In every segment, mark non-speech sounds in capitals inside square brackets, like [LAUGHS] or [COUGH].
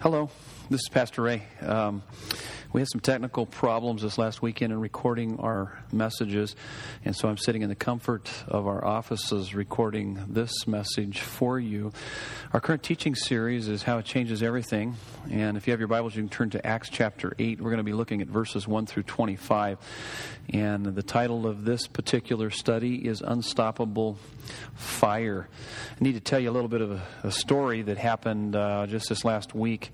Hello, this is Pastor Ray. Um, we had some technical problems this last weekend in recording our messages, and so I'm sitting in the comfort of our offices recording this message for you. Our current teaching series is How It Changes Everything, and if you have your Bibles, you can turn to Acts chapter 8. We're going to be looking at verses 1 through 25, and the title of this particular study is Unstoppable Fire. I need to tell you a little bit of a, a story that happened uh, just this last week.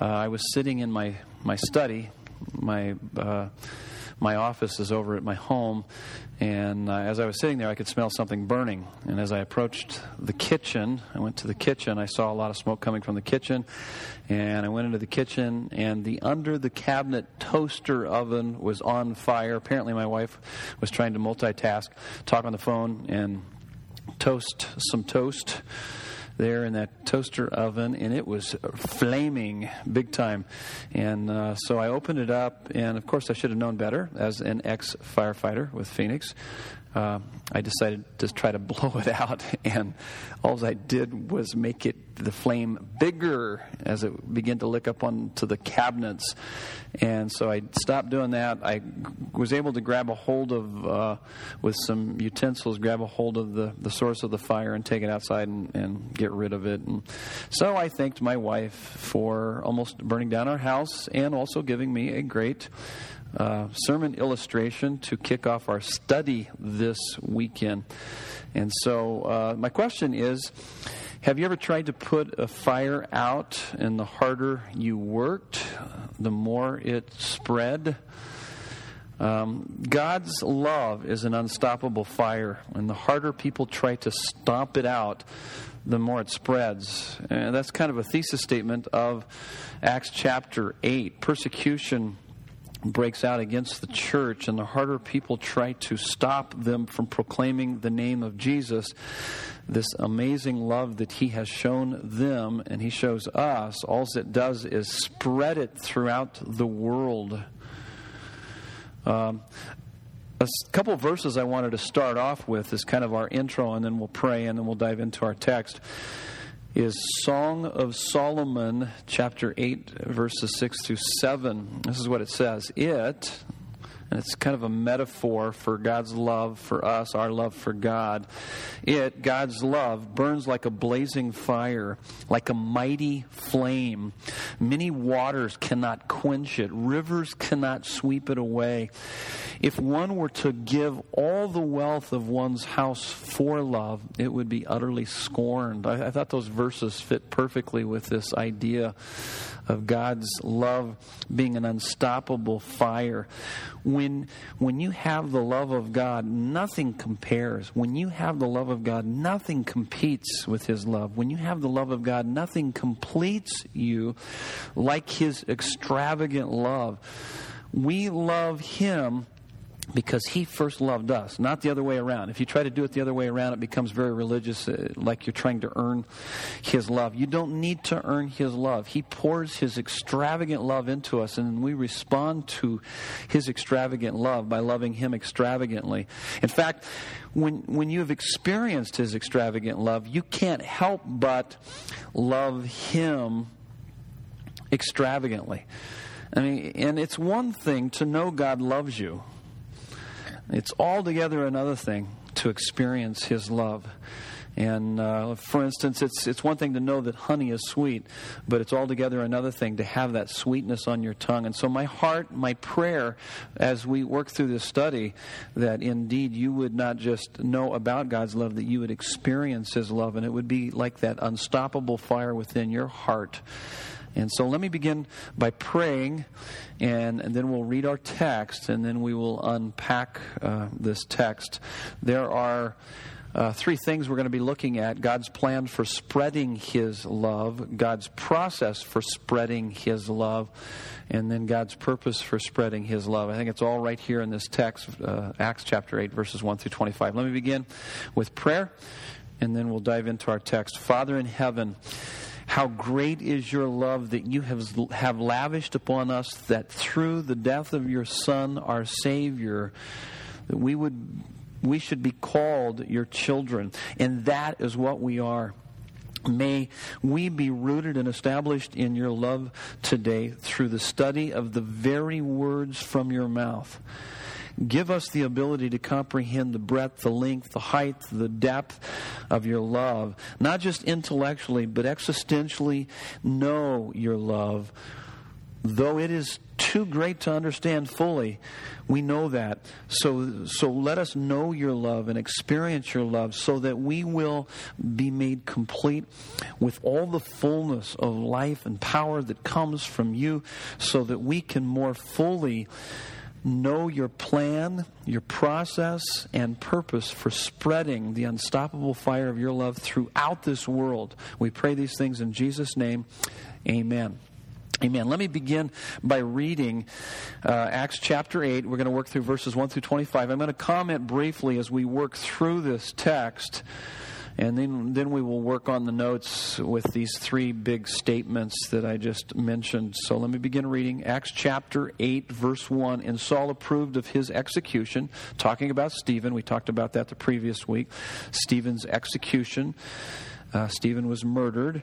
Uh, I was sitting in my, my study. My, uh, my office is over at my home, and uh, as I was sitting there, I could smell something burning. And as I approached the kitchen, I went to the kitchen, I saw a lot of smoke coming from the kitchen, and I went into the kitchen, and the under the cabinet toaster oven was on fire. Apparently, my wife was trying to multitask, talk on the phone, and toast some toast there in that toaster oven, and it was flaming big time. And uh, so I opened it up, and of course, I should have known better as an ex firefighter with Phoenix. Uh, I decided to try to [LAUGHS] blow it out, and all I did was make it the flame bigger as it began to lick up onto the cabinets. And so I stopped doing that. I was able to grab a hold of, uh, with some utensils, grab a hold of the, the source of the fire and take it outside and, and get rid of it. And so I thanked my wife for almost burning down our house and also giving me a great uh, sermon illustration to kick off our study this weekend. And so, uh, my question is Have you ever tried to put a fire out, and the harder you worked, the more it spread? Um, God's love is an unstoppable fire, and the harder people try to stomp it out, the more it spreads. And that's kind of a thesis statement of Acts chapter 8. Persecution breaks out against the church, and the harder people try to stop them from proclaiming the name of Jesus, this amazing love that He has shown them and He shows us, all it does is spread it throughout the world. Um, a couple verses I wanted to start off with is kind of our intro, and then we'll pray, and then we'll dive into our text is Song of Solomon, chapter 8, verses 6 through 7. This is what it says It, and it's kind of a metaphor for God's love for us, our love for God. It, God's love, burns like a blazing fire, like a mighty flame. Many waters cannot quench it, rivers cannot sweep it away. If one were to give all the wealth of one's house for love, it would be utterly scorned. I, I thought those verses fit perfectly with this idea of God's love being an unstoppable fire. When, when you have the love of God, nothing compares. When you have the love of God, nothing competes with His love. When you have the love of God, nothing completes you like His extravagant love. We love Him because he first loved us, not the other way around. If you try to do it the other way around, it becomes very religious, uh, like you're trying to earn his love. You don't need to earn his love. He pours his extravagant love into us, and we respond to his extravagant love by loving him extravagantly. In fact, when, when you have experienced his extravagant love, you can't help but love him extravagantly. I mean, and it's one thing to know God loves you. It's altogether another thing to experience His love. And uh, for instance, it's, it's one thing to know that honey is sweet, but it's altogether another thing to have that sweetness on your tongue. And so, my heart, my prayer as we work through this study, that indeed you would not just know about God's love, that you would experience His love, and it would be like that unstoppable fire within your heart and so let me begin by praying, and, and then we'll read our text, and then we will unpack uh, this text. There are uh, three things we're going to be looking at God's plan for spreading His love, God's process for spreading His love, and then God's purpose for spreading His love. I think it's all right here in this text, uh, Acts chapter 8, verses 1 through 25. Let me begin with prayer, and then we'll dive into our text. Father in heaven, how great is your love that you have, have lavished upon us, that through the death of your Son, our Savior, that we would we should be called your children. And that is what we are. May we be rooted and established in your love today through the study of the very words from your mouth. Give us the ability to comprehend the breadth, the length, the height, the depth of your love, not just intellectually, but existentially know your love. Though it is too great to understand fully, we know that. So, so let us know your love and experience your love so that we will be made complete with all the fullness of life and power that comes from you so that we can more fully know your plan, your process, and purpose for spreading the unstoppable fire of your love throughout this world. We pray these things in Jesus' name. Amen. Amen. Let me begin by reading uh, Acts chapter 8. We're going to work through verses 1 through 25. I'm going to comment briefly as we work through this text and then, then we will work on the notes with these three big statements that I just mentioned. So let me begin reading Acts chapter 8, verse 1. And Saul approved of his execution, talking about Stephen. We talked about that the previous week. Stephen's execution. Uh, Stephen was murdered.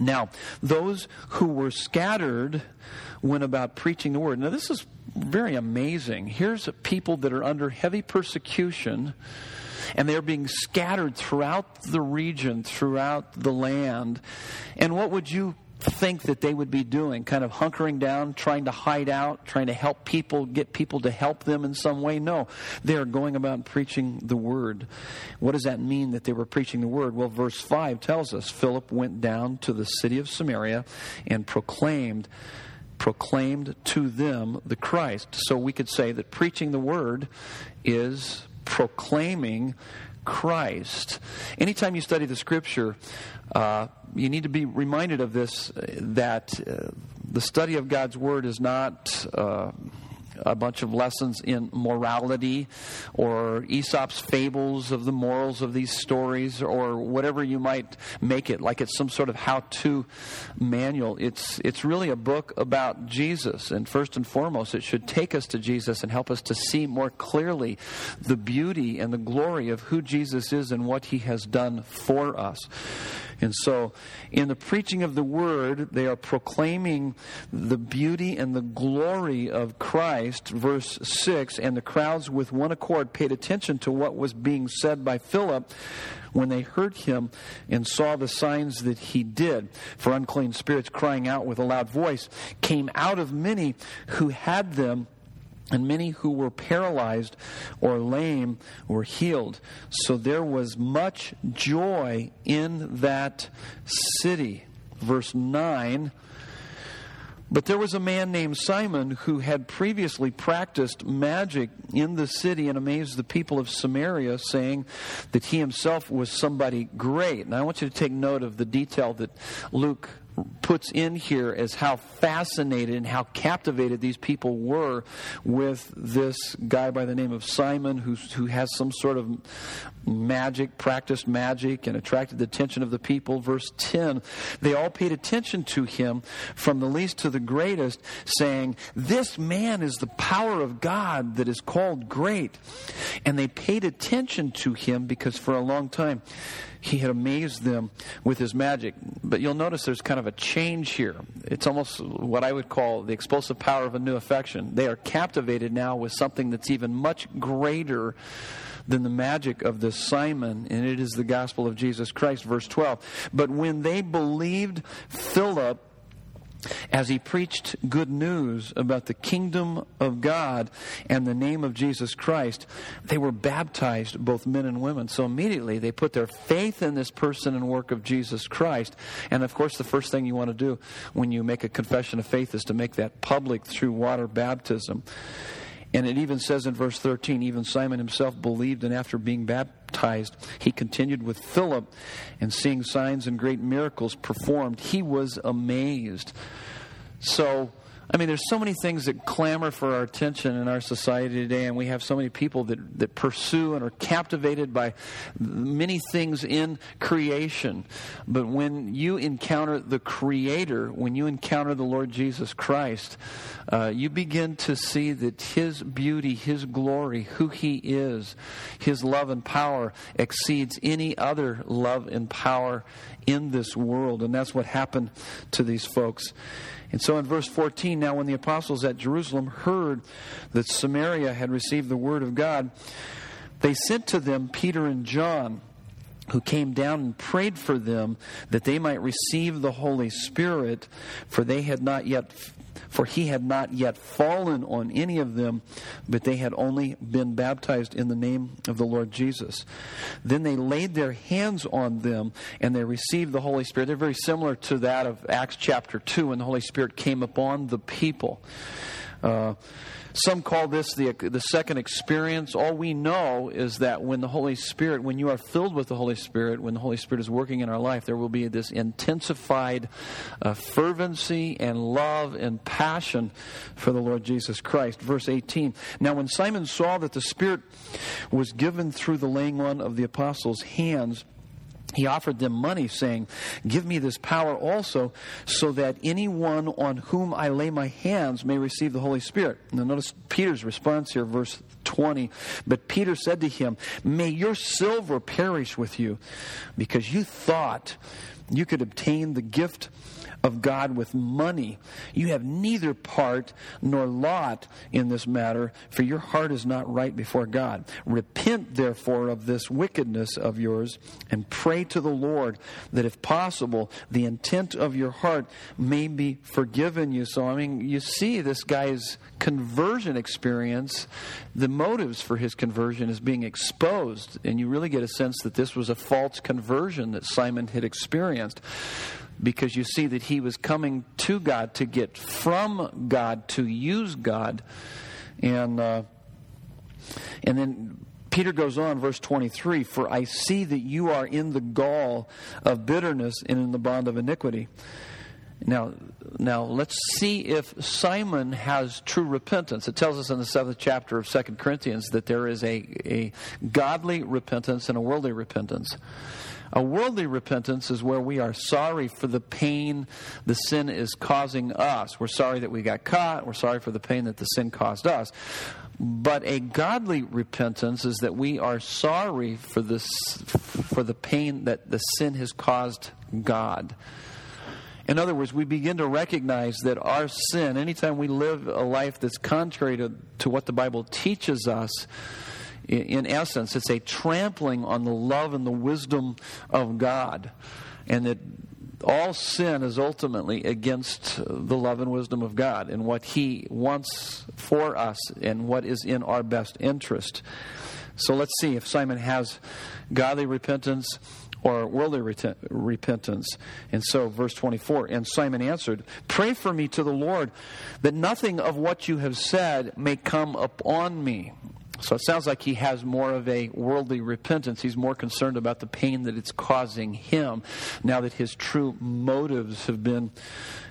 Now, those who were scattered went about preaching the word. Now, this is very amazing. Here's people that are under heavy persecution, and they're being scattered throughout the region, throughout the land. And what would you think that they would be doing? Kind of hunkering down, trying to hide out, trying to help people, get people to help them in some way? No. They are going about preaching the word. What does that mean that they were preaching the word? Well, verse 5 tells us Philip went down to the city of Samaria and proclaimed proclaimed to them the Christ. So we could say that preaching the word is proclaiming Christ. Anytime you study the scripture, uh, you need to be reminded of this that uh, the study of God's Word is not. Uh, a bunch of lessons in morality or Aesop's fables of the morals of these stories or whatever you might make it, like it's some sort of how to manual. It's, it's really a book about Jesus. And first and foremost, it should take us to Jesus and help us to see more clearly the beauty and the glory of who Jesus is and what he has done for us. And so, in the preaching of the word, they are proclaiming the beauty and the glory of Christ. Verse 6 And the crowds with one accord paid attention to what was being said by Philip when they heard him and saw the signs that he did. For unclean spirits crying out with a loud voice came out of many who had them and many who were paralyzed or lame were healed. So there was much joy in that city. Verse 9. But there was a man named Simon who had previously practiced magic in the city and amazed the people of Samaria, saying that he himself was somebody great. And I want you to take note of the detail that Luke puts in here as how fascinated and how captivated these people were with this guy by the name of Simon, who, who has some sort of magic, practiced magic, and attracted the attention of the people. Verse 10 they all paid attention to him from the least to the greatest, saying, This man is the power of God that is called great. And they paid attention to him because for a long time, he had amazed them with his magic. But you'll notice there's kind of a change here. It's almost what I would call the explosive power of a new affection. They are captivated now with something that's even much greater than the magic of this Simon, and it is the gospel of Jesus Christ. Verse 12. But when they believed Philip, as he preached good news about the kingdom of God and the name of Jesus Christ, they were baptized, both men and women. So immediately they put their faith in this person and work of Jesus Christ. And of course, the first thing you want to do when you make a confession of faith is to make that public through water baptism. And it even says in verse 13, even Simon himself believed, and after being baptized, he continued with Philip, and seeing signs and great miracles performed, he was amazed. So, I mean, there's so many things that clamor for our attention in our society today, and we have so many people that, that pursue and are captivated by many things in creation. But when you encounter the Creator, when you encounter the Lord Jesus Christ, uh, you begin to see that His beauty, His glory, who He is, His love and power exceeds any other love and power in this world. And that's what happened to these folks. And so in verse 14, now when the apostles at Jerusalem heard that Samaria had received the word of God, they sent to them Peter and John, who came down and prayed for them that they might receive the Holy Spirit, for they had not yet for he had not yet fallen on any of them, but they had only been baptized in the name of the Lord Jesus. Then they laid their hands on them and they received the Holy Spirit. They're very similar to that of Acts chapter 2 when the Holy Spirit came upon the people. Uh, some call this the, the second experience. All we know is that when the Holy Spirit, when you are filled with the Holy Spirit, when the Holy Spirit is working in our life, there will be this intensified uh, fervency and love and passion for the Lord Jesus Christ. Verse 18. Now, when Simon saw that the Spirit was given through the laying on of the apostles' hands, he offered them money, saying, Give me this power also, so that anyone on whom I lay my hands may receive the Holy Spirit. Now, notice Peter's response here, verse 20. But Peter said to him, May your silver perish with you, because you thought you could obtain the gift of God with money. You have neither part nor lot in this matter, for your heart is not right before God. Repent, therefore, of this wickedness of yours, and pray to the Lord that, if possible, the intent of your heart may be forgiven you. So, I mean, you see this guy's conversion experience, the motives for his conversion is being exposed, and you really get a sense that this was a false conversion that Simon had experienced because you see that he was coming to God to get from God to use God. And, uh, and then Peter goes on, verse 23 For I see that you are in the gall of bitterness and in the bond of iniquity. Now, now let's see if Simon has true repentance. It tells us in the seventh chapter of Second Corinthians that there is a, a godly repentance and a worldly repentance. A worldly repentance is where we are sorry for the pain the sin is causing us. We're sorry that we got caught. We're sorry for the pain that the sin caused us. But a godly repentance is that we are sorry for this for the pain that the sin has caused God. In other words, we begin to recognize that our sin, anytime we live a life that's contrary to, to what the Bible teaches us, in essence, it's a trampling on the love and the wisdom of God. And that all sin is ultimately against the love and wisdom of God and what He wants for us and what is in our best interest. So let's see if Simon has godly repentance or worldly repentance. And so, verse 24, and Simon answered, Pray for me to the Lord that nothing of what you have said may come upon me. So it sounds like he has more of a worldly repentance. He's more concerned about the pain that it's causing him now that his true motives have been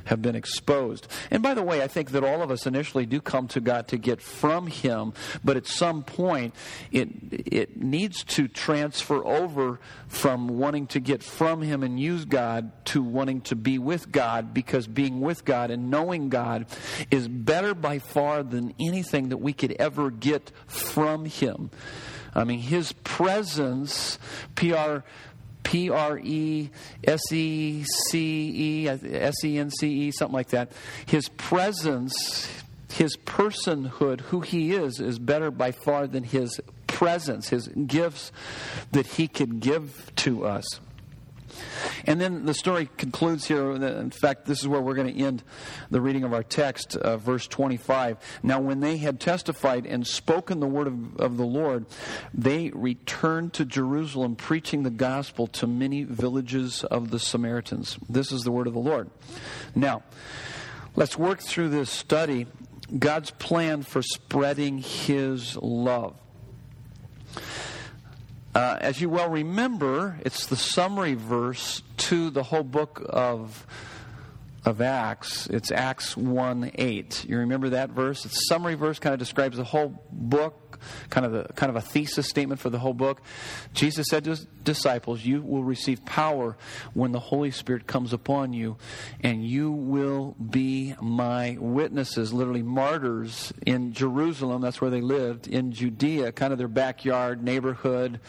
have been exposed. And by the way, I think that all of us initially do come to God to get from Him, but at some point it, it needs to transfer over from wanting to get from Him and use God to wanting to be with God because being with God and knowing God is better by far than anything that we could ever get from Him. I mean, His presence, P R P R E S E C E, S E N C E, something like that. His presence, his personhood, who he is, is better by far than his presence, his gifts that he could give to us. And then the story concludes here. In fact, this is where we're going to end the reading of our text, uh, verse 25. Now, when they had testified and spoken the word of, of the Lord, they returned to Jerusalem, preaching the gospel to many villages of the Samaritans. This is the word of the Lord. Now, let's work through this study God's plan for spreading His love. Uh, as you well remember, it's the summary verse to the whole book of of Acts. It's Acts 1 8. You remember that verse? It's summary verse, kind of describes the whole book, kind of a, kind of a thesis statement for the whole book. Jesus said to his disciples, You will receive power when the Holy Spirit comes upon you, and you will be my witnesses, literally martyrs in Jerusalem. That's where they lived, in Judea, kind of their backyard neighborhood.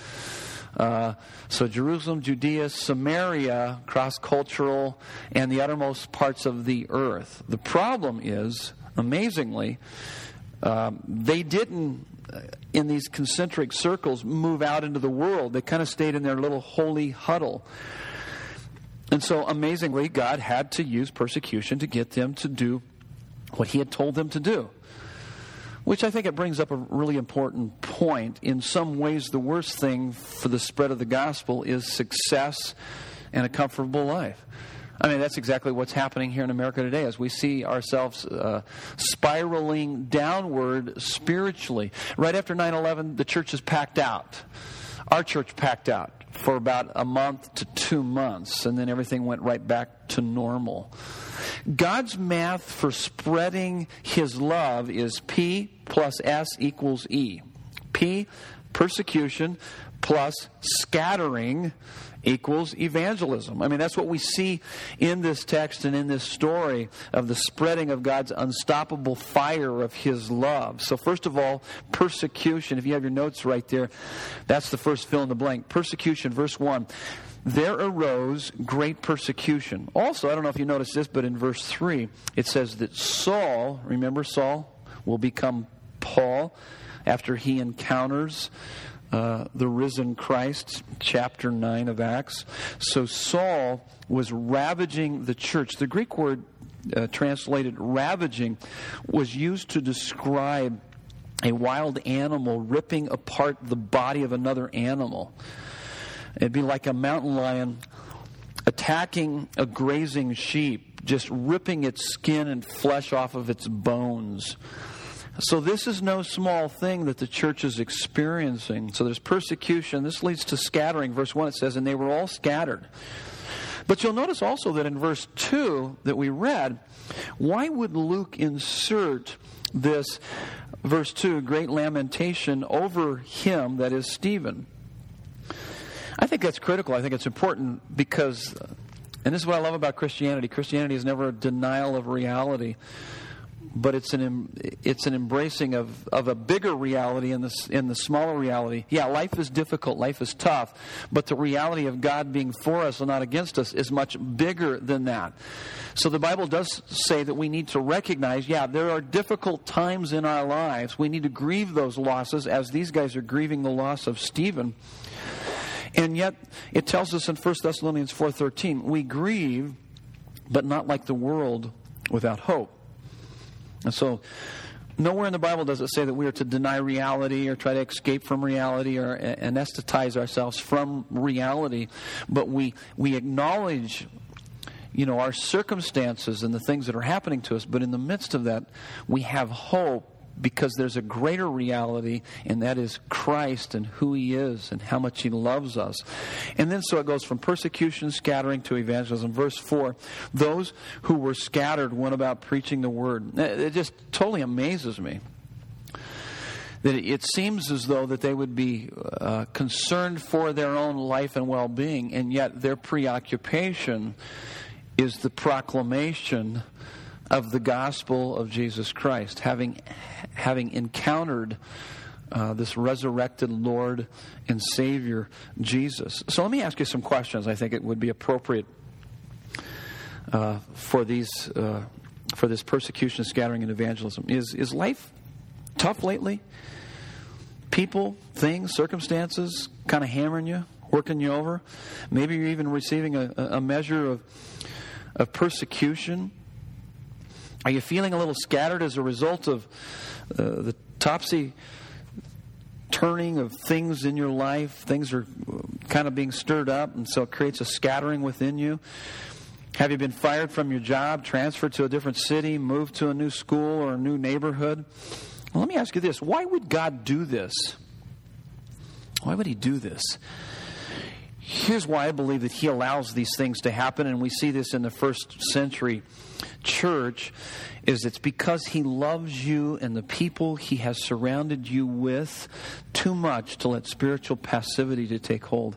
Uh, so Jerusalem, Judea, Samaria, cross cultural, and the uttermost parts of the earth. The problem is, amazingly, um, they didn't, uh, in these concentric circles, move out into the world. They kind of stayed in their little holy huddle. And so, amazingly, God had to use persecution to get them to do what He had told them to do. Which I think it brings up a really important point. In some ways, the worst thing for the spread of the gospel is success and a comfortable life. I mean, that's exactly what's happening here in America today as we see ourselves uh, spiraling downward spiritually. Right after 9 11, the church is packed out. Our church packed out for about a month to two months, and then everything went right back to normal. God's math for spreading his love is P plus S equals E. P, persecution, plus scattering equals evangelism. I mean, that's what we see in this text and in this story of the spreading of God's unstoppable fire of His love. So, first of all, persecution. If you have your notes right there, that's the first fill in the blank. Persecution, verse 1 there arose great persecution. Also, I don't know if you noticed this, but in verse 3, it says that Saul, remember Saul, will become Paul after he encounters uh, the risen Christ, chapter 9 of Acts. So Saul was ravaging the church. The Greek word uh, translated ravaging was used to describe a wild animal ripping apart the body of another animal. It'd be like a mountain lion attacking a grazing sheep, just ripping its skin and flesh off of its bones. So, this is no small thing that the church is experiencing. So, there's persecution. This leads to scattering. Verse 1 it says, And they were all scattered. But you'll notice also that in verse 2 that we read, why would Luke insert this, verse 2, great lamentation over him, that is Stephen? I think that's critical. I think it's important because, and this is what I love about Christianity Christianity is never a denial of reality but it's an it's an embracing of, of a bigger reality in the in the smaller reality. Yeah, life is difficult, life is tough, but the reality of God being for us and not against us is much bigger than that. So the Bible does say that we need to recognize, yeah, there are difficult times in our lives. We need to grieve those losses as these guys are grieving the loss of Stephen. And yet it tells us in 1 Thessalonians 4:13, we grieve but not like the world without hope. And so, nowhere in the Bible does it say that we are to deny reality or try to escape from reality or anesthetize ourselves from reality, but we, we acknowledge you know our circumstances and the things that are happening to us but in the midst of that we have hope because there's a greater reality, and that is Christ and who He is and how much He loves us. And then so it goes from persecution, scattering to evangelism. Verse 4 those who were scattered went about preaching the word. It just totally amazes me. That it seems as though that they would be uh, concerned for their own life and well being, and yet their preoccupation is the proclamation of the gospel of Jesus Christ, having, having encountered uh, this resurrected Lord and Savior, Jesus. So let me ask you some questions. I think it would be appropriate uh, for these uh, for this persecution, scattering, and evangelism. Is is life tough lately? People, things, circumstances, kind of hammering you, working you over. Maybe you're even receiving a, a measure of of persecution are you feeling a little scattered as a result of uh, the topsy turning of things in your life? Things are kind of being stirred up, and so it creates a scattering within you. Have you been fired from your job, transferred to a different city, moved to a new school or a new neighborhood? Well, let me ask you this why would God do this? Why would He do this? Here's why I believe that He allows these things to happen, and we see this in the first century church is it's because he loves you and the people he has surrounded you with too much to let spiritual passivity to take hold.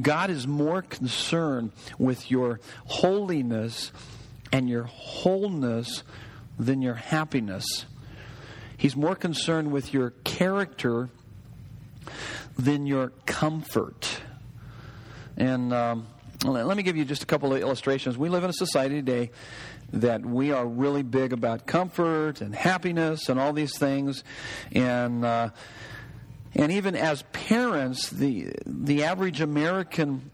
God is more concerned with your holiness and your wholeness than your happiness. He's more concerned with your character than your comfort. And um, let me give you just a couple of illustrations. We live in a society today that we are really big about comfort and happiness and all these things. And uh, and even as parents, the, the average American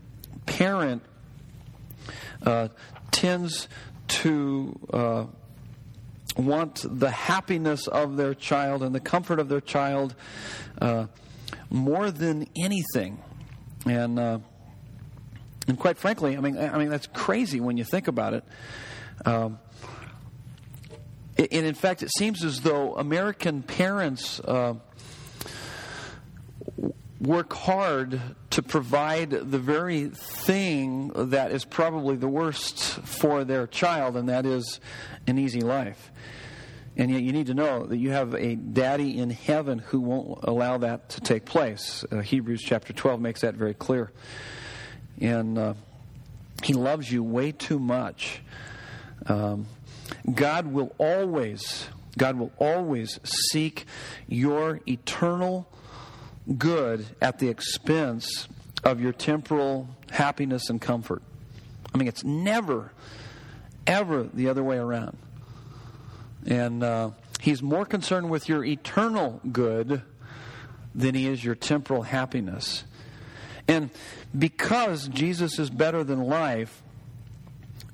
parent uh, tends to uh, want the happiness of their child and the comfort of their child uh, more than anything. And, uh, and quite frankly, I mean, I mean, that's crazy when you think about it. Um, and in fact, it seems as though American parents uh, work hard to provide the very thing that is probably the worst for their child, and that is an easy life. And yet, you need to know that you have a daddy in heaven who won't allow that to take place. Uh, Hebrews chapter 12 makes that very clear. And uh, he loves you way too much. Um, God will always, God will always seek your eternal good at the expense of your temporal happiness and comfort. I mean, it's never, ever the other way around. And uh, he's more concerned with your eternal good than he is your temporal happiness. And because Jesus is better than life,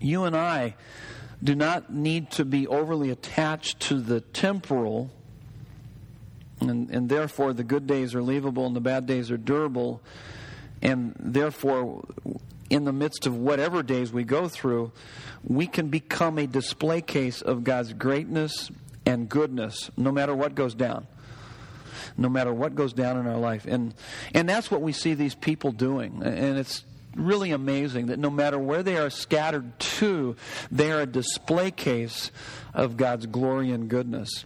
you and I do not need to be overly attached to the temporal and, and therefore, the good days are leavable and the bad days are durable. And therefore, in the midst of whatever days we go through, we can become a display case of God's greatness and goodness no matter what goes down. No matter what goes down in our life. And, and that's what we see these people doing. And it's really amazing that no matter where they are scattered to, they are a display case of God's glory and goodness.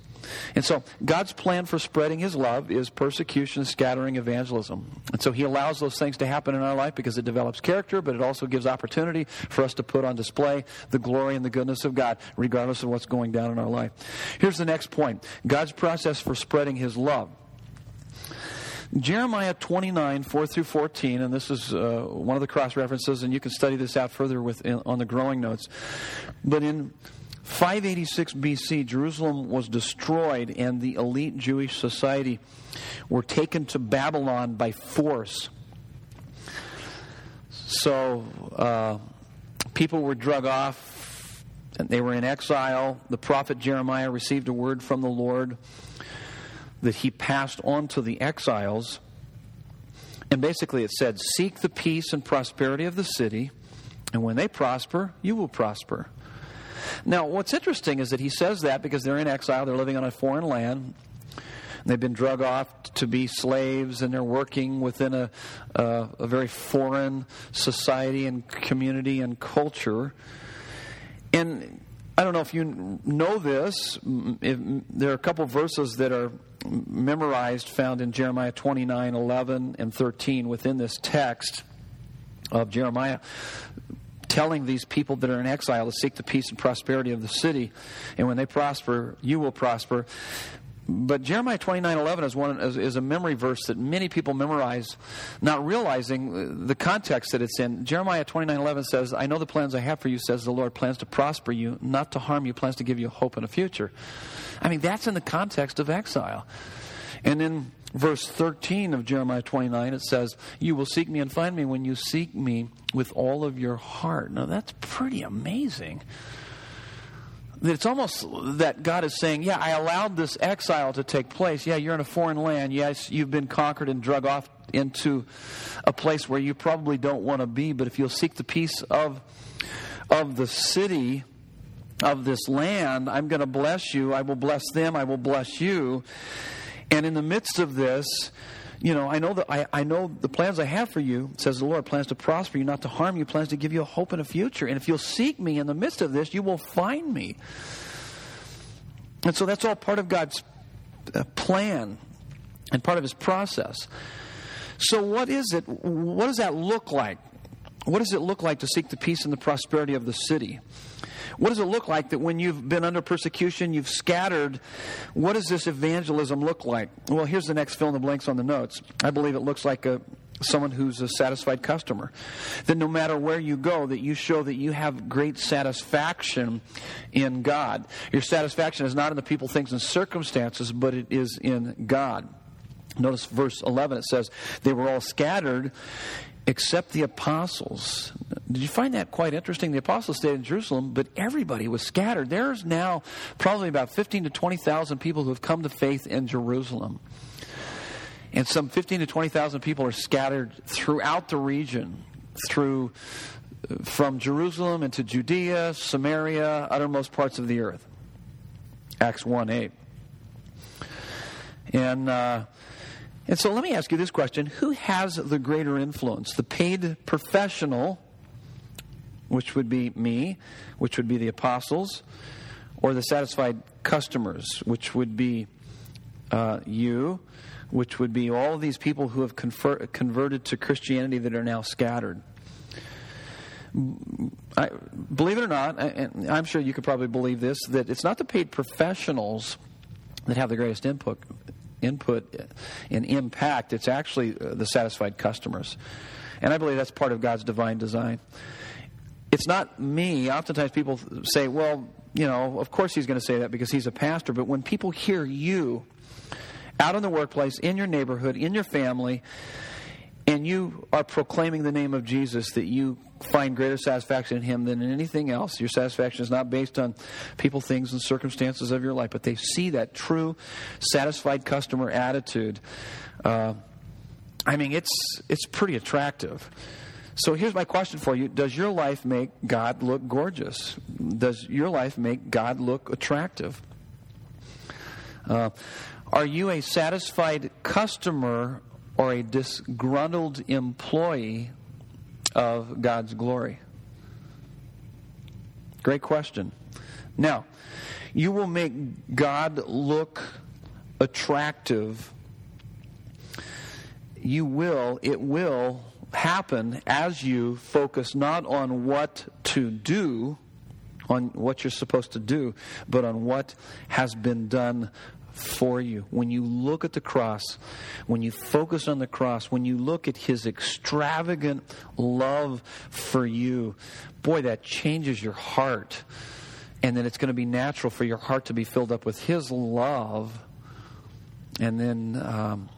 And so God's plan for spreading his love is persecution, scattering, evangelism. And so he allows those things to happen in our life because it develops character, but it also gives opportunity for us to put on display the glory and the goodness of God, regardless of what's going down in our life. Here's the next point God's process for spreading his love. Jeremiah 29, 4 through 14, and this is uh, one of the cross references, and you can study this out further with, in, on the growing notes. But in 586 BC, Jerusalem was destroyed, and the elite Jewish society were taken to Babylon by force. So uh, people were drug off, and they were in exile. The prophet Jeremiah received a word from the Lord that he passed on to the exiles. And basically, it said, Seek the peace and prosperity of the city, and when they prosper, you will prosper. Now, what's interesting is that he says that because they're in exile, they're living on a foreign land. They've been drug off to be slaves, and they're working within a, a, a very foreign society and community and culture. And I don't know if you know this. There are a couple verses that are memorized, found in Jeremiah 29, 11, and 13 within this text of Jeremiah telling these people that are in exile to seek the peace and prosperity of the city. And when they prosper, you will prosper. But Jeremiah 29:11 is one is, is, a memory verse that many people memorize, not realizing the context that it's in. Jeremiah 29:11 says, "I know the plans I have for you," says the Lord, plans to prosper you, not to harm you, plans to give you hope and a future. I mean, that's in the context of exile. And in verse 13 of Jeremiah 29, it says, You will seek me and find me when you seek me with all of your heart. Now, that's pretty amazing. It's almost that God is saying, Yeah, I allowed this exile to take place. Yeah, you're in a foreign land. Yes, you've been conquered and drug off into a place where you probably don't want to be, but if you'll seek the peace of of the city of this land. I'm going to bless you. I will bless them. I will bless you. And in the midst of this, you know, I know that I, I know the plans I have for you, says the Lord, plans to prosper you, not to harm you, plans to give you a hope and a future. And if you'll seek me in the midst of this, you will find me. And so that's all part of God's uh, plan and part of his process. So what is it? What does that look like? What does it look like to seek the peace and the prosperity of the city? What does it look like that when you've been under persecution, you've scattered? What does this evangelism look like? Well, here's the next fill in the blanks on the notes. I believe it looks like a someone who's a satisfied customer that no matter where you go that you show that you have great satisfaction in god your satisfaction is not in the people things and circumstances but it is in god notice verse 11 it says they were all scattered except the apostles. Did you find that quite interesting? The apostles stayed in Jerusalem, but everybody was scattered. There's now probably about 15 to 20,000 people who have come to faith in Jerusalem. And some 15 to 20,000 people are scattered throughout the region, through from Jerusalem into Judea, Samaria, uttermost parts of the earth. Acts 1 8. And uh, and so let me ask you this question Who has the greater influence? The paid professional, which would be me, which would be the apostles, or the satisfied customers, which would be uh, you, which would be all of these people who have confer- converted to Christianity that are now scattered? I, believe it or not, and I'm sure you could probably believe this, that it's not the paid professionals that have the greatest input input and impact, it's actually uh, the satisfied customers. And I believe that's part of God's divine design. It's not me. Oftentimes people say, well, you know, of course he's going to say that because he's a pastor. But when people hear you out in the workplace, in your neighborhood, in your family, and you are proclaiming the name of Jesus, that you find greater satisfaction in Him than in anything else. Your satisfaction is not based on people, things, and circumstances of your life, but they see that true, satisfied customer attitude. Uh, I mean, it's it's pretty attractive. So here's my question for you: Does your life make God look gorgeous? Does your life make God look attractive? Uh, are you a satisfied customer or a disgruntled employee of God's glory? Great question. Now, you will make God look attractive. You will, it will happen as you focus not on what to do, on what you're supposed to do, but on what has been done for you. When you look at the cross, when you focus on the cross, when you look at his extravagant love for you, boy, that changes your heart. And then it's going to be natural for your heart to be filled up with his love. And then. Um,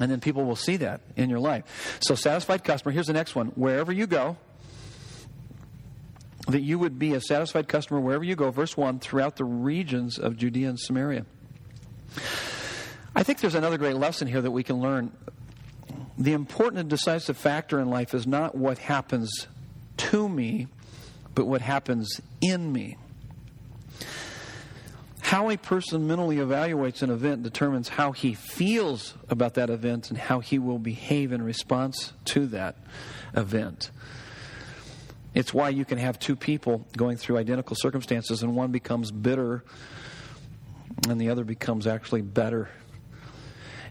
and then people will see that in your life. So, satisfied customer. Here's the next one. Wherever you go, that you would be a satisfied customer wherever you go. Verse 1 throughout the regions of Judea and Samaria. I think there's another great lesson here that we can learn. The important and decisive factor in life is not what happens to me, but what happens in me. How a person mentally evaluates an event determines how he feels about that event and how he will behave in response to that event. It's why you can have two people going through identical circumstances and one becomes bitter and the other becomes actually better.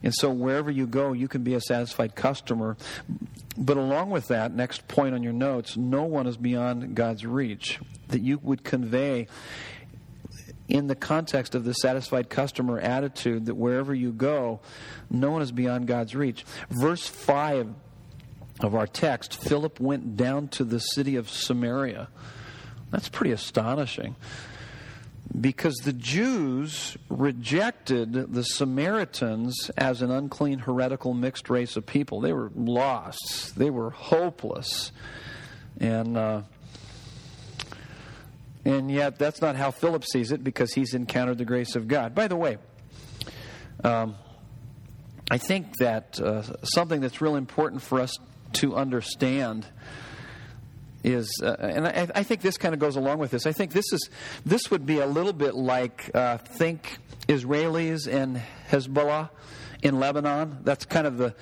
And so wherever you go, you can be a satisfied customer. But along with that, next point on your notes, no one is beyond God's reach. That you would convey in the context of the satisfied customer attitude that wherever you go, no one is beyond God's reach. Verse 5 of our text Philip went down to the city of Samaria. That's pretty astonishing because the Jews rejected the Samaritans as an unclean, heretical, mixed race of people. They were lost, they were hopeless. And. Uh, and yet, that's not how Philip sees it because he's encountered the grace of God. By the way, um, I think that uh, something that's real important for us to understand is, uh, and I, I, think this kind of goes along with this. I think this is this would be a little bit like uh, think Israelis and Hezbollah in Lebanon. That's kind of the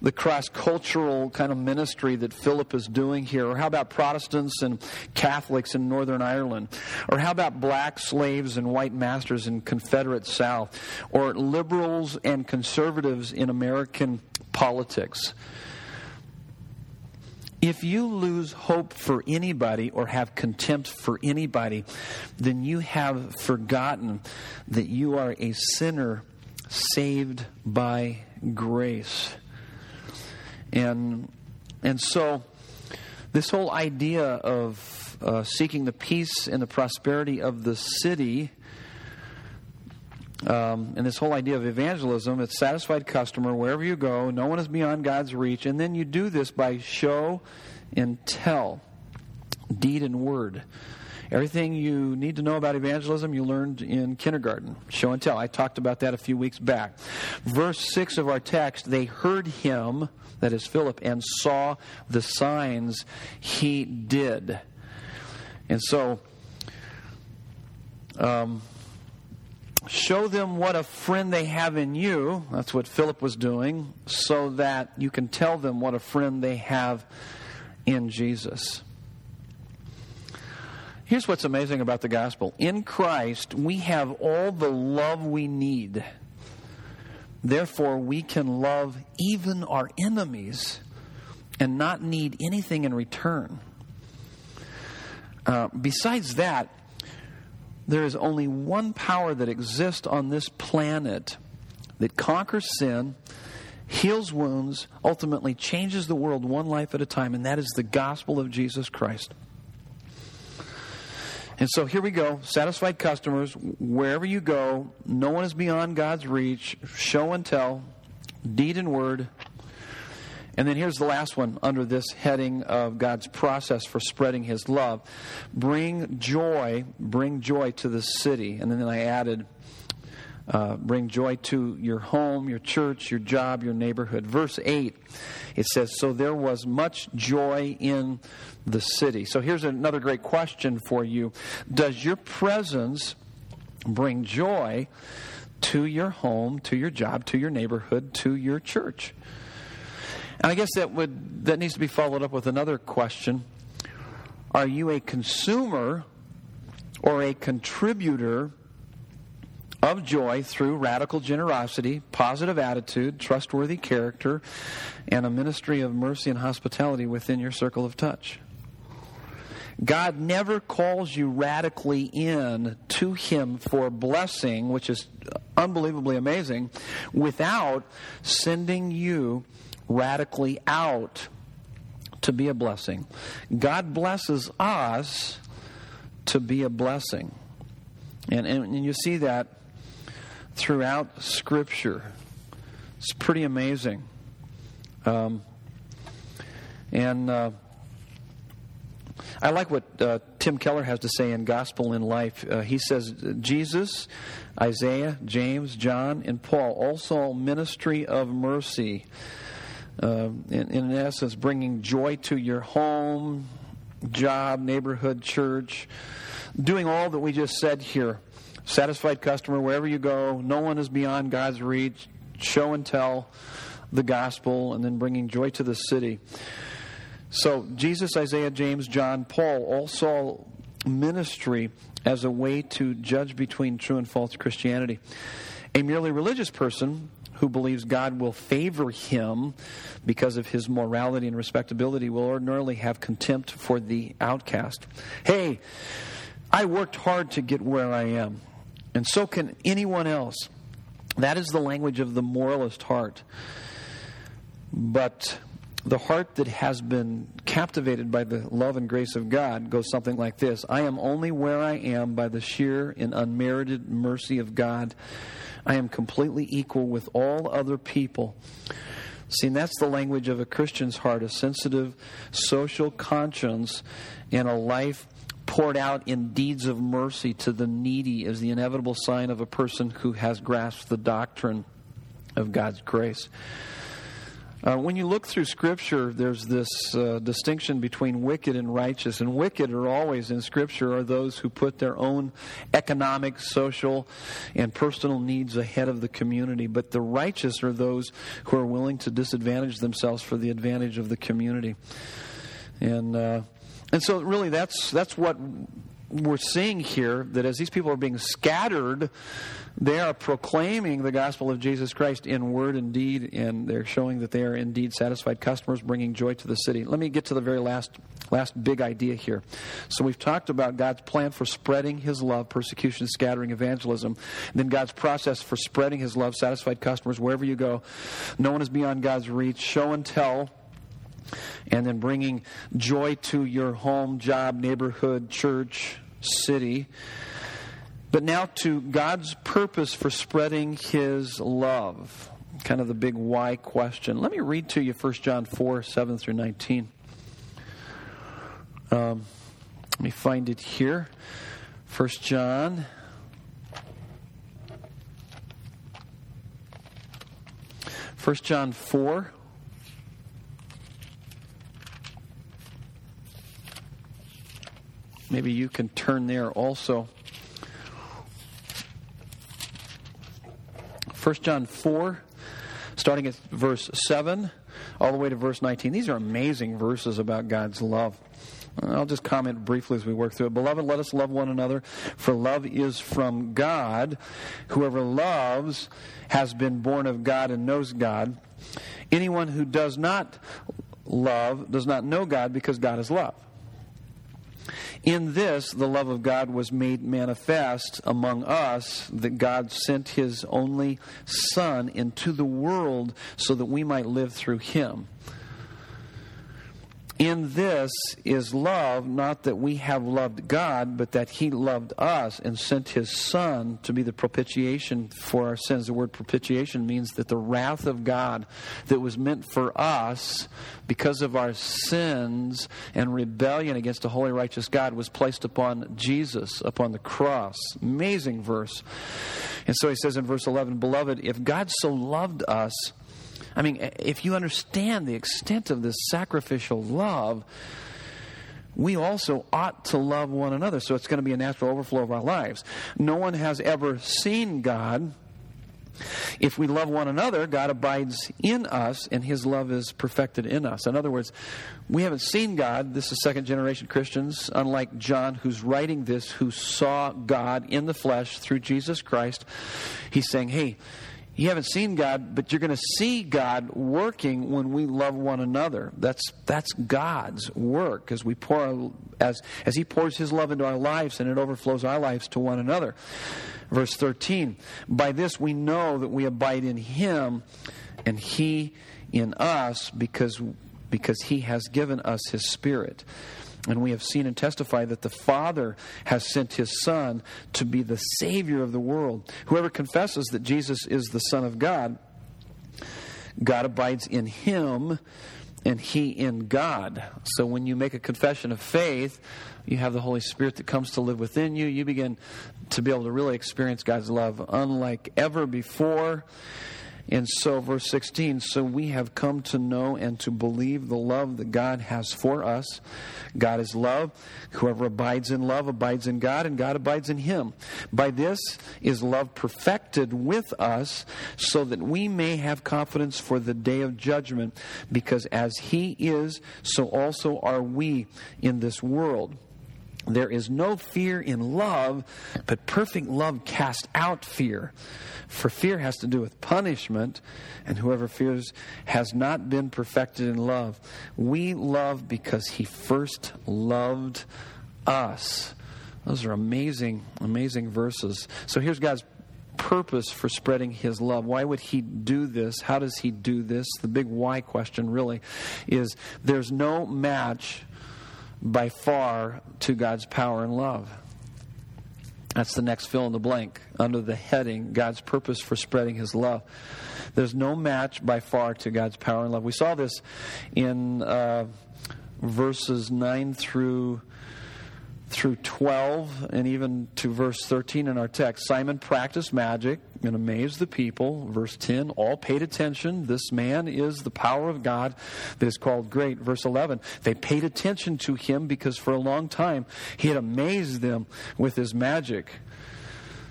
the cross cultural kind of ministry that Philip is doing here. Or how about Protestants and Catholics in Northern Ireland? Or how about black slaves and white masters in Confederate South? Or liberals and conservatives in American politics? If you lose hope for anybody or have contempt for anybody, then you have forgotten that you are a sinner saved by grace. And, and so, this whole idea of uh, seeking the peace and the prosperity of the city, um, and this whole idea of evangelism, it's satisfied customer wherever you go, no one is beyond God's reach, and then you do this by show and tell, deed and word. Everything you need to know about evangelism you learned in kindergarten. Show and tell. I talked about that a few weeks back. Verse 6 of our text they heard him, that is Philip, and saw the signs he did. And so, um, show them what a friend they have in you. That's what Philip was doing, so that you can tell them what a friend they have in Jesus. Here's what's amazing about the gospel in Christ, we have all the love we need. Therefore, we can love even our enemies and not need anything in return. Uh, besides that, there is only one power that exists on this planet that conquers sin, heals wounds, ultimately changes the world one life at a time, and that is the gospel of Jesus Christ. And so here we go satisfied customers, wherever you go, no one is beyond God's reach, show and tell, deed and word. And then here's the last one under this heading of God's process for spreading his love. Bring joy, bring joy to the city. And then I added, uh, bring joy to your home, your church, your job, your neighborhood. Verse 8, it says, So there was much joy in the city. So here's another great question for you Does your presence bring joy to your home, to your job, to your neighborhood, to your church? And I guess that would that needs to be followed up with another question. Are you a consumer or a contributor of joy through radical generosity, positive attitude, trustworthy character, and a ministry of mercy and hospitality within your circle of touch? God never calls you radically in to Him for blessing, which is unbelievably amazing, without sending you radically out to be a blessing. God blesses us to be a blessing. And, and, and you see that throughout Scripture. It's pretty amazing. Um, and. Uh, I like what uh, Tim Keller has to say in Gospel in Life. Uh, he says, Jesus, Isaiah, James, John, and Paul all saw ministry of mercy. Uh, in, in essence, bringing joy to your home, job, neighborhood, church, doing all that we just said here. Satisfied customer wherever you go, no one is beyond God's reach. Show and tell the gospel, and then bringing joy to the city. So, Jesus, Isaiah, James, John, Paul all saw ministry as a way to judge between true and false Christianity. A merely religious person who believes God will favor him because of his morality and respectability will ordinarily have contempt for the outcast. Hey, I worked hard to get where I am, and so can anyone else. That is the language of the moralist heart. But the heart that has been captivated by the love and grace of God goes something like this I am only where I am by the sheer and unmerited mercy of God. I am completely equal with all other people. See, that's the language of a Christian's heart a sensitive social conscience and a life poured out in deeds of mercy to the needy is the inevitable sign of a person who has grasped the doctrine of God's grace. Uh, when you look through Scripture, there's this uh, distinction between wicked and righteous. And wicked are always in Scripture are those who put their own economic, social, and personal needs ahead of the community. But the righteous are those who are willing to disadvantage themselves for the advantage of the community. And uh, and so, really, that's that's what we're seeing here that as these people are being scattered, they are proclaiming the gospel of Jesus Christ in word and deed, and they're showing that they are indeed satisfied customers, bringing joy to the city. Let me get to the very last, last big idea here. So we've talked about God's plan for spreading His love, persecution, scattering, evangelism, then God's process for spreading His love, satisfied customers wherever you go. No one is beyond God's reach. Show and tell and then bringing joy to your home, job, neighborhood, church, city. But now to God's purpose for spreading his love. Kind of the big why question. Let me read to you 1 John 4 7 through 19. Um, let me find it here. 1 John. First John 4 Maybe you can turn there also. 1 John 4, starting at verse 7, all the way to verse 19. These are amazing verses about God's love. I'll just comment briefly as we work through it. Beloved, let us love one another, for love is from God. Whoever loves has been born of God and knows God. Anyone who does not love does not know God because God is love. In this, the love of God was made manifest among us, that God sent his only Son into the world so that we might live through him. In this is love, not that we have loved God, but that He loved us and sent His Son to be the propitiation for our sins. The word propitiation means that the wrath of God that was meant for us because of our sins and rebellion against a holy, righteous God was placed upon Jesus, upon the cross. Amazing verse. And so He says in verse 11, Beloved, if God so loved us, I mean, if you understand the extent of this sacrificial love, we also ought to love one another. So it's going to be a natural overflow of our lives. No one has ever seen God. If we love one another, God abides in us and his love is perfected in us. In other words, we haven't seen God. This is second generation Christians, unlike John, who's writing this, who saw God in the flesh through Jesus Christ. He's saying, hey, you haven't seen God, but you're going to see God working when we love one another. That's that's God's work as we pour as as He pours His love into our lives and it overflows our lives to one another. Verse 13. By this we know that we abide in Him, and He in us, because because He has given us His Spirit. And we have seen and testified that the Father has sent his Son to be the Savior of the world. Whoever confesses that Jesus is the Son of God, God abides in him and he in God. So when you make a confession of faith, you have the Holy Spirit that comes to live within you. You begin to be able to really experience God's love unlike ever before. And so, verse 16, so we have come to know and to believe the love that God has for us. God is love. Whoever abides in love abides in God, and God abides in him. By this is love perfected with us, so that we may have confidence for the day of judgment, because as he is, so also are we in this world. There is no fear in love, but perfect love casts out fear. For fear has to do with punishment, and whoever fears has not been perfected in love. We love because he first loved us. Those are amazing, amazing verses. So here's God's purpose for spreading his love. Why would he do this? How does he do this? The big why question really is there's no match by far to God's power and love. That's the next fill in the blank under the heading God's purpose for spreading his love. There's no match by far to God's power and love. We saw this in uh, verses 9 through through 12 and even to verse 13 in our text. Simon practiced magic and amazed the people. Verse 10, all paid attention. This man is the power of God that is called great. Verse 11, they paid attention to him because for a long time he had amazed them with his magic.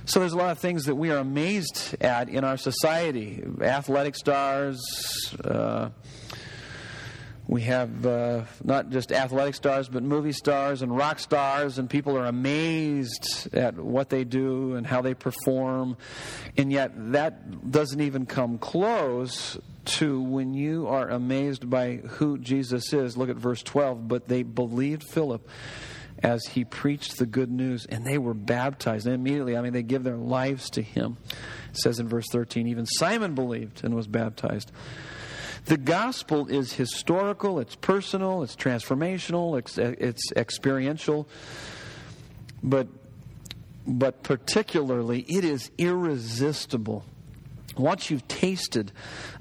So there's a lot of things that we are amazed at in our society. Athletic stars, uh, we have uh, not just athletic stars, but movie stars and rock stars, and people are amazed at what they do and how they perform. And yet, that doesn't even come close to when you are amazed by who Jesus is. Look at verse 12. But they believed Philip as he preached the good news, and they were baptized. And immediately, I mean, they give their lives to him. It says in verse 13, even Simon believed and was baptized. The gospel is historical, it's personal, it's transformational, it's, it's experiential, but, but particularly, it is irresistible. Once you've tasted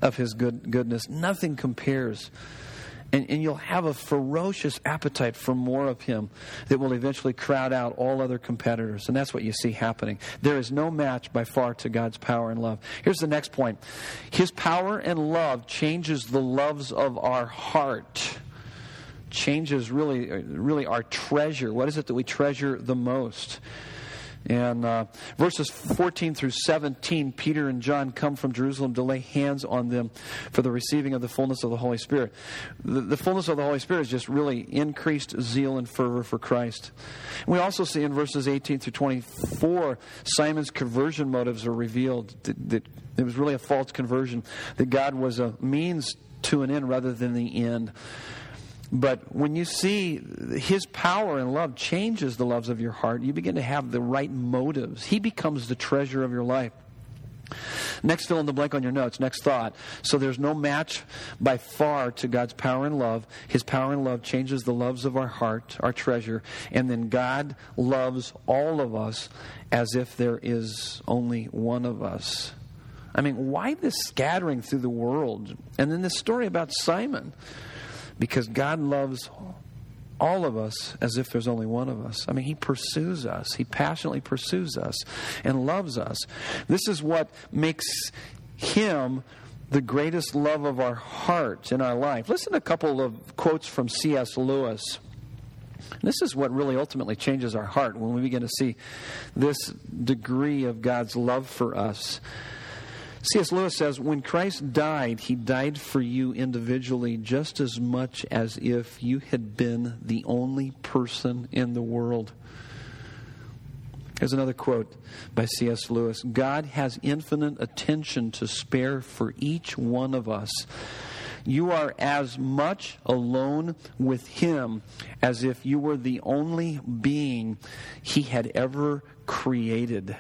of his good, goodness, nothing compares and, and you'll have a ferocious appetite for more of him that will eventually crowd out all other competitors. And that's what you see happening. There is no match by far to God's power and love. Here's the next point His power and love changes the loves of our heart. Changes really, really our treasure. What is it that we treasure the most? And uh, verses 14 through 17, Peter and John come from Jerusalem to lay hands on them for the receiving of the fullness of the Holy Spirit. The, the fullness of the Holy Spirit is just really increased zeal and fervor for Christ. We also see in verses 18 through 24, Simon's conversion motives are revealed. That, that it was really a false conversion, that God was a means to an end rather than the end. But when you see his power and love changes the loves of your heart, you begin to have the right motives. He becomes the treasure of your life. Next, fill in the blank on your notes. Next thought. So there's no match by far to God's power and love. His power and love changes the loves of our heart, our treasure. And then God loves all of us as if there is only one of us. I mean, why this scattering through the world? And then this story about Simon because God loves all of us as if there's only one of us. I mean, He pursues us, He passionately pursues us and loves us. This is what makes Him the greatest love of our heart in our life. Listen to a couple of quotes from C.S. Lewis. This is what really ultimately changes our heart when we begin to see this degree of God's love for us. C.S. Lewis says, When Christ died, he died for you individually just as much as if you had been the only person in the world. Here's another quote by C.S. Lewis God has infinite attention to spare for each one of us. You are as much alone with Him as if you were the only being He had ever created.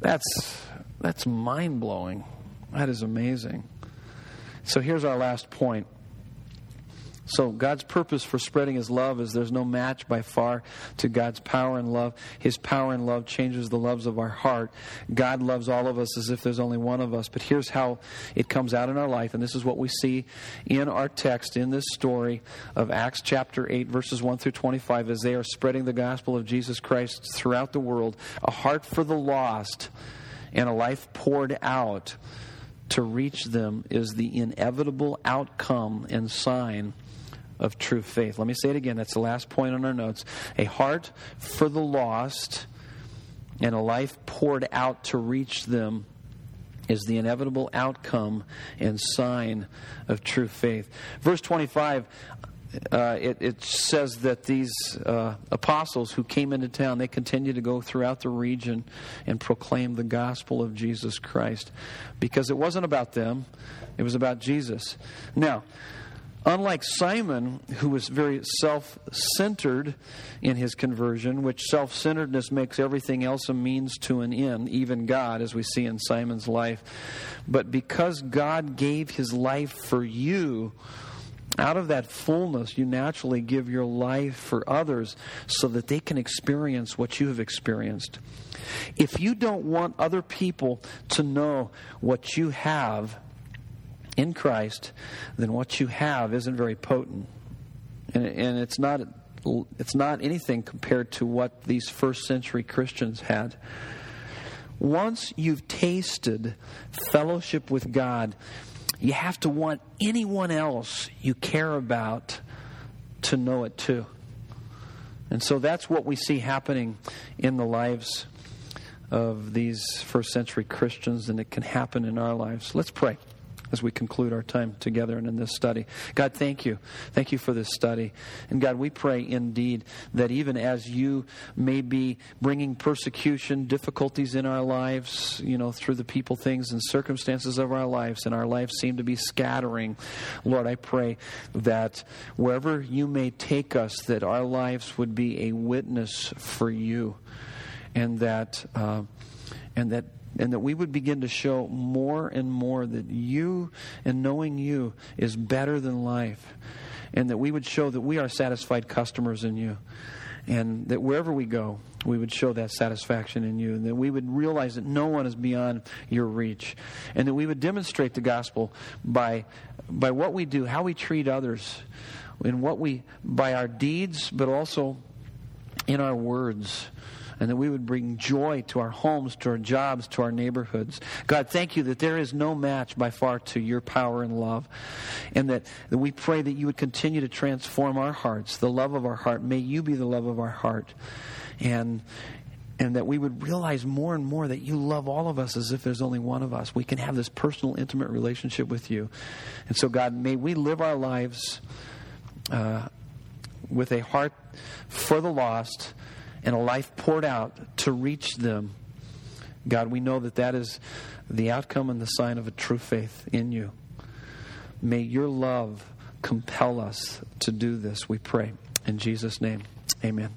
That's that's mind blowing. That is amazing. So here's our last point. So, God's purpose for spreading His love is there's no match by far to God's power and love. His power and love changes the loves of our heart. God loves all of us as if there's only one of us. But here's how it comes out in our life, and this is what we see in our text in this story of Acts chapter 8, verses 1 through 25, as they are spreading the gospel of Jesus Christ throughout the world. A heart for the lost and a life poured out to reach them is the inevitable outcome and sign of true faith. Let me say it again. That's the last point on our notes. A heart for the lost and a life poured out to reach them is the inevitable outcome and sign of true faith. Verse 25 uh, it, it, says that these uh, apostles who came into town, they continued to go throughout the region and proclaim the gospel of Jesus Christ because it wasn't about them, it was about Jesus. Now, unlike Simon, who was very self centered in his conversion, which self centeredness makes everything else a means to an end, even God, as we see in Simon's life. But because God gave his life for you, out of that fullness, you naturally give your life for others so that they can experience what you have experienced. If you don't want other people to know what you have in Christ, then what you have isn't very potent. And, and it's not it's not anything compared to what these first century Christians had. Once you've tasted fellowship with God, you have to want anyone else you care about to know it too. And so that's what we see happening in the lives of these first century Christians, and it can happen in our lives. Let's pray as we conclude our time together and in this study. God, thank you. Thank you for this study. And God, we pray indeed that even as you may be bringing persecution, difficulties in our lives, you know, through the people, things, and circumstances of our lives, and our lives seem to be scattering, Lord, I pray that wherever you may take us, that our lives would be a witness for you. And that, uh, and that and that we would begin to show more and more that you and knowing you is better than life. And that we would show that we are satisfied customers in you. And that wherever we go, we would show that satisfaction in you. And that we would realize that no one is beyond your reach. And that we would demonstrate the gospel by, by what we do, how we treat others, in what we, by our deeds, but also in our words and that we would bring joy to our homes, to our jobs, to our neighborhoods. God, thank you that there is no match by far to your power and love. And that, that we pray that you would continue to transform our hearts, the love of our heart. May you be the love of our heart. And, and that we would realize more and more that you love all of us as if there's only one of us. We can have this personal, intimate relationship with you. And so, God, may we live our lives uh, with a heart for the lost and a life poured out to reach them. God, we know that that is the outcome and the sign of a true faith in you. May your love compel us to do this, we pray. In Jesus' name, amen.